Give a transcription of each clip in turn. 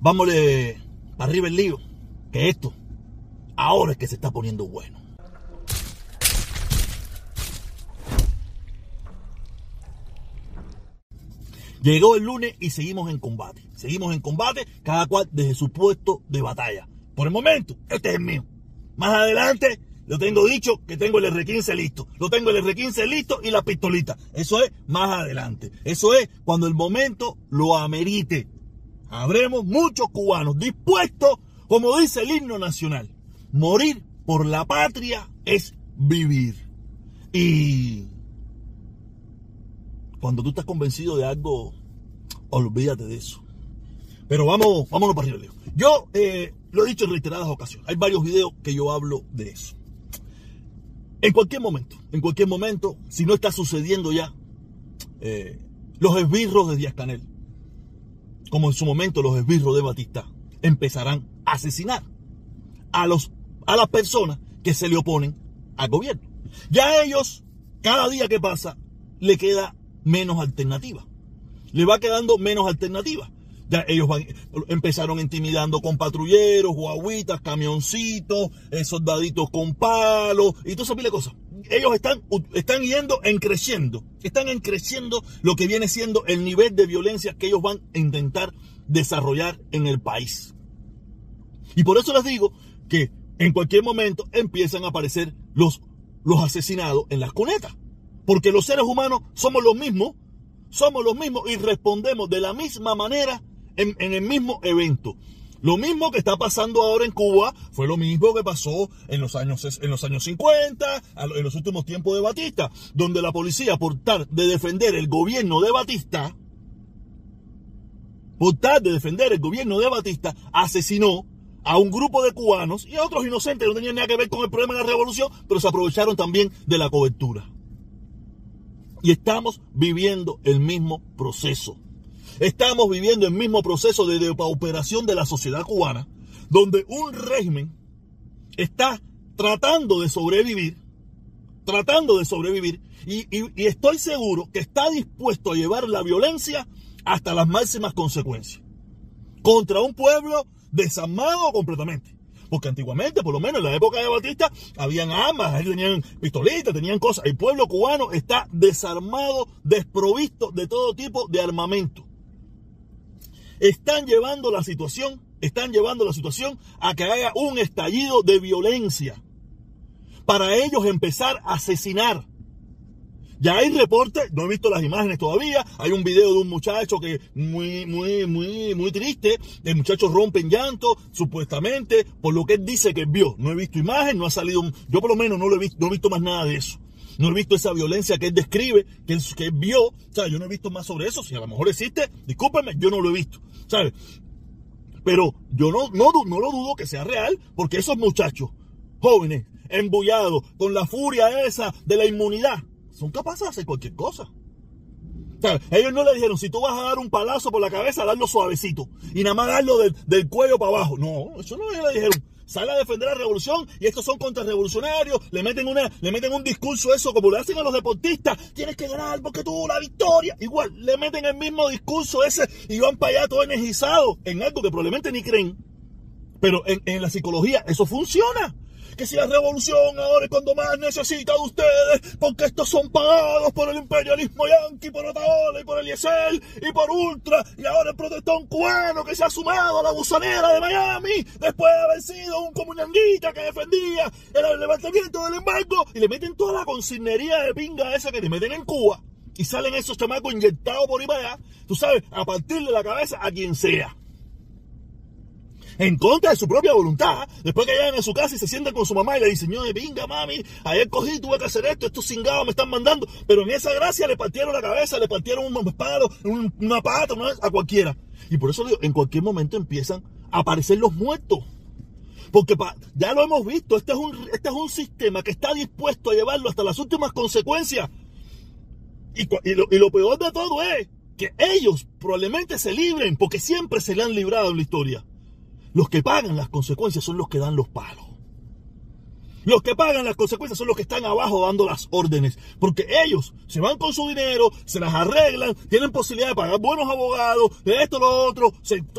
vámonos arriba el lío, que esto ahora es que se está poniendo bueno. Llegó el lunes y seguimos en combate. Seguimos en combate, cada cual desde su puesto de batalla. Por el momento, este es el mío. Más adelante, lo tengo dicho que tengo el R15 listo. Lo tengo el R15 listo y la pistolita. Eso es más adelante. Eso es cuando el momento lo amerite. Habremos muchos cubanos dispuestos, como dice el himno nacional. Morir por la patria es vivir. Y cuando tú estás convencido de algo, olvídate de eso. Pero vamos, vámonos para arriba. Yo eh, lo he dicho en reiteradas ocasiones. Hay varios videos que yo hablo de eso. En cualquier momento, en cualquier momento, si no está sucediendo ya, eh, los esbirros de Díaz Canel, como en su momento los esbirros de Batista, empezarán a asesinar a, los, a las personas que se le oponen al gobierno. Ya ellos, cada día que pasa, le queda menos alternativa. Le va quedando menos alternativa. Ya ellos van, empezaron intimidando con patrulleros, guaguitas, camioncitos, eh, soldaditos con palos y todas esas cosas. Ellos están, están yendo en creciendo, están en creciendo lo que viene siendo el nivel de violencia que ellos van a intentar desarrollar en el país. Y por eso les digo que en cualquier momento empiezan a aparecer los, los asesinados en las cunetas. Porque los seres humanos somos los mismos, somos los mismos y respondemos de la misma manera en, el mismo evento. Lo mismo que está pasando ahora en Cuba fue lo mismo que pasó en los años, en los años 50, en los últimos tiempos de Batista, donde la policía, por tal de defender el gobierno de Batista, por tal de defender el gobierno de Batista, asesinó a un grupo de cubanos y a otros inocentes no tenían nada que ver con el problema de la revolución, pero se aprovecharon también de la cobertura. Y estamos viviendo el mismo proceso. Estamos viviendo el mismo proceso de depauperación de la sociedad cubana, donde un régimen está tratando de sobrevivir, tratando de sobrevivir, y, estoy seguro que está dispuesto a llevar la violencia hasta las máximas consecuencias. Contra un pueblo desarmado completamente. Porque antiguamente, por lo menos en la época de Batista, habían armas, tenían pistolitas, tenían cosas. El pueblo cubano está desarmado, desprovisto de todo tipo de armamento. Están llevando la situación, están llevando la situación a que haya un estallido de violencia. Para ellos empezar a asesinar ya hay reportes, no he visto las imágenes todavía. Hay un video de un muchacho que muy, muy, muy, muy triste. El muchacho rompe en llanto, supuestamente, por lo que él dice que vio. No he visto imagen, no ha salido. Yo por lo menos no lo he visto, no he visto más nada de eso. No he visto esa violencia que él describe, que él, que vio. O sea, yo no he visto más sobre eso. Si a lo mejor existe, discúlpenme, yo no lo he visto. ¿Sabes? Pero yo no, no, no lo dudo que sea real, porque esos muchachos jóvenes, embullados, con la furia esa de la inmunidad, son capaces de hacer cualquier cosa. O sea, ellos no le dijeron, si tú vas a dar un palazo por la cabeza, darlo suavecito. Y nada más darlo del, cuello para abajo. No, eso no le dijeron. Sale a defender la revolución y estos son contrarrevolucionarios. Le meten, una, le meten un discurso eso como le hacen a los deportistas. Tienes que ganar porque tuvo la victoria. Igual, le meten el mismo discurso ese y van para allá todo energizado en algo que probablemente ni creen. Pero en, en la psicología eso funciona que si la revolución ahora es cuando más necesita de ustedes, porque estos son pagados por el imperialismo yanqui, por Otaola y por Eliezer y por Ultra, y ahora el protestón cubano que se ha sumado a la busanera de Miami, después de haber sido un comunanguita que defendía el levantamiento del embargo, y le meten toda la consignería de pinga esa que le meten en Cuba, y salen esos chamacos inyectados por ahí allá, tú sabes, a partir de la cabeza a quien sea en contra de su propia voluntad, después que llegan a su casa y se sientan con su mamá y le dicen, de venga mami, ayer cogí, tuve que hacer esto, estos cingados me están mandando, pero en esa gracia le partieron la cabeza, le partieron un palo, una pata, a cualquiera. Y por eso digo, en cualquier momento empiezan a aparecer los muertos. Porque ya lo hemos visto, este es, un, este es un sistema que está dispuesto a llevarlo hasta las últimas consecuencias. Y, y, lo, y lo peor de todo es que ellos probablemente se libren, porque siempre se le han librado en la historia. Los que pagan las consecuencias son los que dan los palos. Los que pagan las consecuencias son los que están abajo dando las órdenes, porque ellos se van con su dinero, se las arreglan, tienen posibilidad de pagar buenos abogados, de esto, lo otro,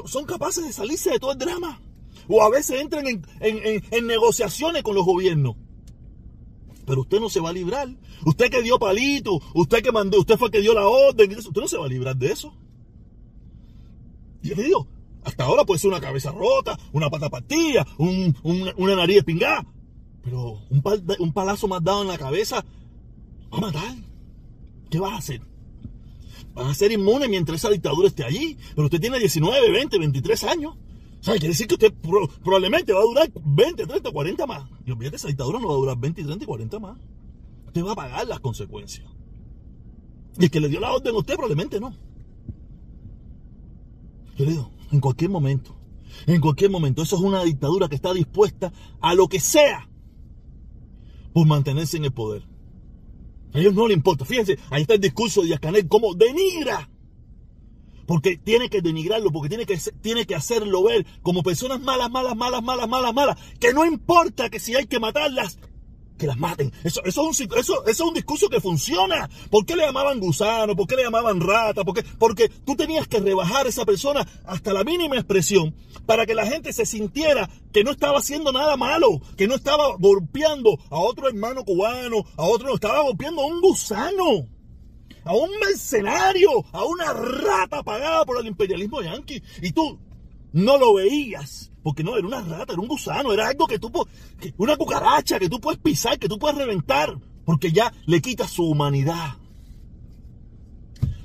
son capaces de salirse de todo el drama. O a veces entran en, negociaciones con los gobiernos. Pero usted no se va a librar. Usted que dio palito, usted que mandó, usted fue el que dio la orden, usted no se va a librar de eso. Y le hasta ahora puede ser una cabeza rota, una pata partida, una nariz espingada, pero un, un palazo más dado en la cabeza va a matar. ¿Qué vas a hacer? Vas a ser inmune mientras esa dictadura esté allí. Pero usted tiene 19, 20, 23 años. ¿Sabe? Quiere decir que usted probablemente va a durar 20, 30, 40 más. Y olvídate, esa dictadura no va a durar 20, 30 y 40 más. Usted va a pagar las consecuencias. Y el que le dio la orden a usted probablemente no. Yo le digo, en cualquier momento, en cualquier momento, eso es una dictadura que está dispuesta a lo que sea por mantenerse en el poder. A ellos no le importa. Fíjense, ahí está el discurso de Díaz como denigra. Porque tiene que denigrarlo, porque tiene que, tiene que hacerlo ver como personas malas, malas, malas, malas, malas, malas. Que no importa que si hay que matarlas, que las maten. Eso, eso, es un, eso, es un discurso que funciona. ¿Por qué le llamaban gusano? ¿Por qué le llamaban rata? Porque tú tenías que rebajar a esa persona hasta la mínima expresión para que la gente se sintiera que no estaba haciendo nada malo, que no estaba golpeando a otro hermano cubano, a otro estaba golpeando a un gusano. A un mercenario, a una rata pagada por el imperialismo yanqui. Y tú no lo veías porque no, era una rata, era un gusano, era algo que tú, una cucaracha que tú puedes pisar, que tú puedes reventar, porque ya le quita su humanidad.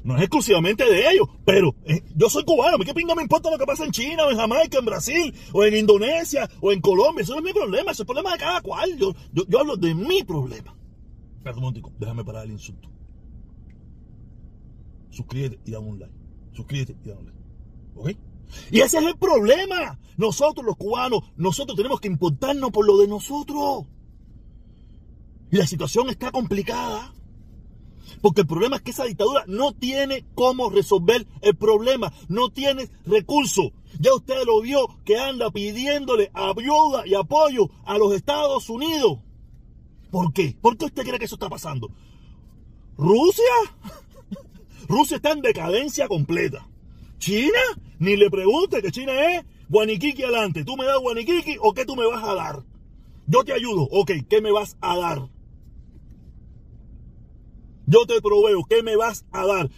No es exclusivamente de ellos, pero eh, yo soy cubano, ¿qué pinga me importa lo que pasa en China, o en Jamaica, en Brasil, o en Indonesia, o en Colombia? Eso no es mi problema, eso es el problema de cada cual. Yo, yo, hablo de mi problema. Perdón, Montico, déjame parar el insulto. Suscríbete y dame un like. Suscríbete y dame un like. ¿Ok? Y ese es el problema. Nosotros los cubanos, nosotros tenemos que importarnos por lo de nosotros. Y la situación está complicada. Porque el problema es que esa dictadura no tiene cómo resolver el problema. No tiene recursos. Ya usted lo vio que anda pidiéndole ayuda y apoyo a los Estados Unidos. ¿Por qué? ¿Por qué usted cree que eso está pasando? ¿Rusia? Rusia está en decadencia completa. ¿China? Ni le pregunte que China es Guaniquiqui adelante. ¿Tú me das Guaniquiqui o qué tú me vas a dar? Yo te ayudo. Ok, ¿qué me vas a dar? Yo te proveo, ¿qué me vas a dar?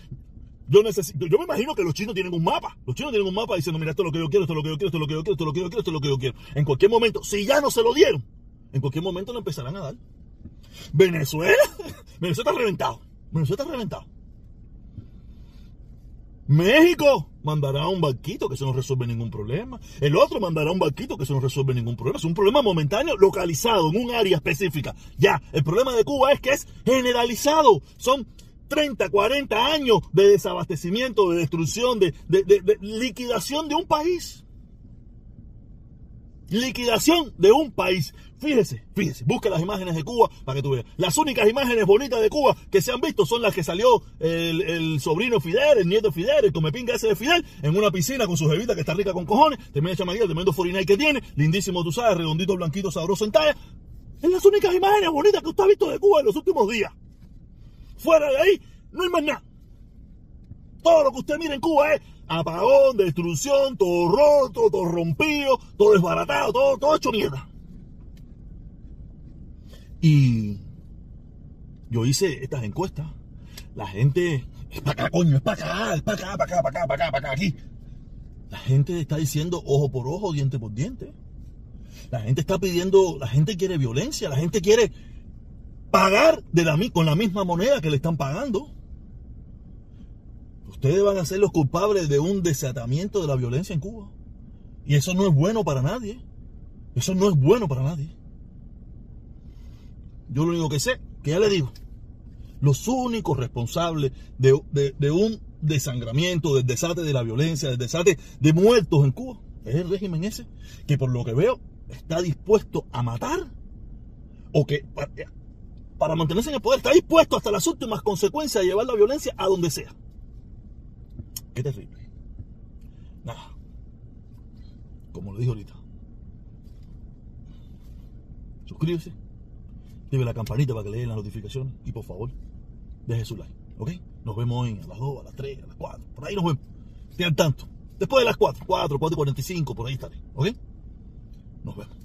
Yo necesito, yo me imagino que los chinos tienen un mapa. Los chinos tienen un mapa diciendo, mira, esto es lo que yo quiero, esto es lo que yo quiero, esto es lo que yo quiero, esto es lo que yo quiero, esto es lo que yo quiero. En cualquier momento, si ya no se lo dieron, en cualquier momento lo empezarán a dar. Venezuela, Venezuela está reventado. Venezuela está reventado. México mandará un barquito que eso no resuelve ningún problema. El otro mandará un barquito que eso no resuelve ningún problema. Es un problema momentáneo localizado en un área específica. Ya, el problema de Cuba es que es generalizado. Son 30, 40 años de desabastecimiento, de destrucción, de, de liquidación de un país. Liquidación de un país. Fíjese, fíjese, busque las imágenes de Cuba para que tú veas. Las únicas imágenes bonitas de Cuba que se han visto son las que salió el, sobrino Fidel, el nieto Fidel, el comepinga ese de Fidel, en una piscina con su jevita que está rica con cojones, tremenda chamaguita, tremendo forinay que tiene, lindísimo, tú sabes, redondito, blanquito, sabroso en talla. Es las únicas imágenes bonitas que usted ha visto de Cuba en los últimos días. Fuera de ahí, no hay más nada. Todo lo que usted mira en Cuba es apagón, destrucción, todo roto, todo rompido, todo desbaratado, todo, todo hecho mierda. Y yo hice estas encuestas. La gente, es para acá, coño, es para acá, es para acá, para acá, para acá, para acá, para acá, aquí. La gente está diciendo ojo por ojo, diente por diente. La gente está pidiendo, la gente quiere violencia, la gente quiere pagar de la, con la misma moneda que le están pagando. Ustedes van a ser los culpables de un desatamiento de la violencia en Cuba. Y eso no es bueno para nadie. Eso no es bueno para nadie. Yo lo único que sé, que ya le digo, los únicos responsables de, un desangramiento, del desate de la violencia, del desate de muertos en Cuba, es el régimen ese, que por lo que veo está dispuesto a matar, o que para, mantenerse en el poder está dispuesto hasta las últimas consecuencias a llevar la violencia a donde sea. Qué terrible. Nada. Como lo dije ahorita. Suscríbese active la campanita para que le den las notificaciones y por favor, deje su like, ¿ok? Nos vemos hoy a las 2, a las 3, a las 4, por ahí nos vemos. Al tanto. Después de las 4, 4, 4 y 45, por ahí estaré, ¿ok? Nos vemos.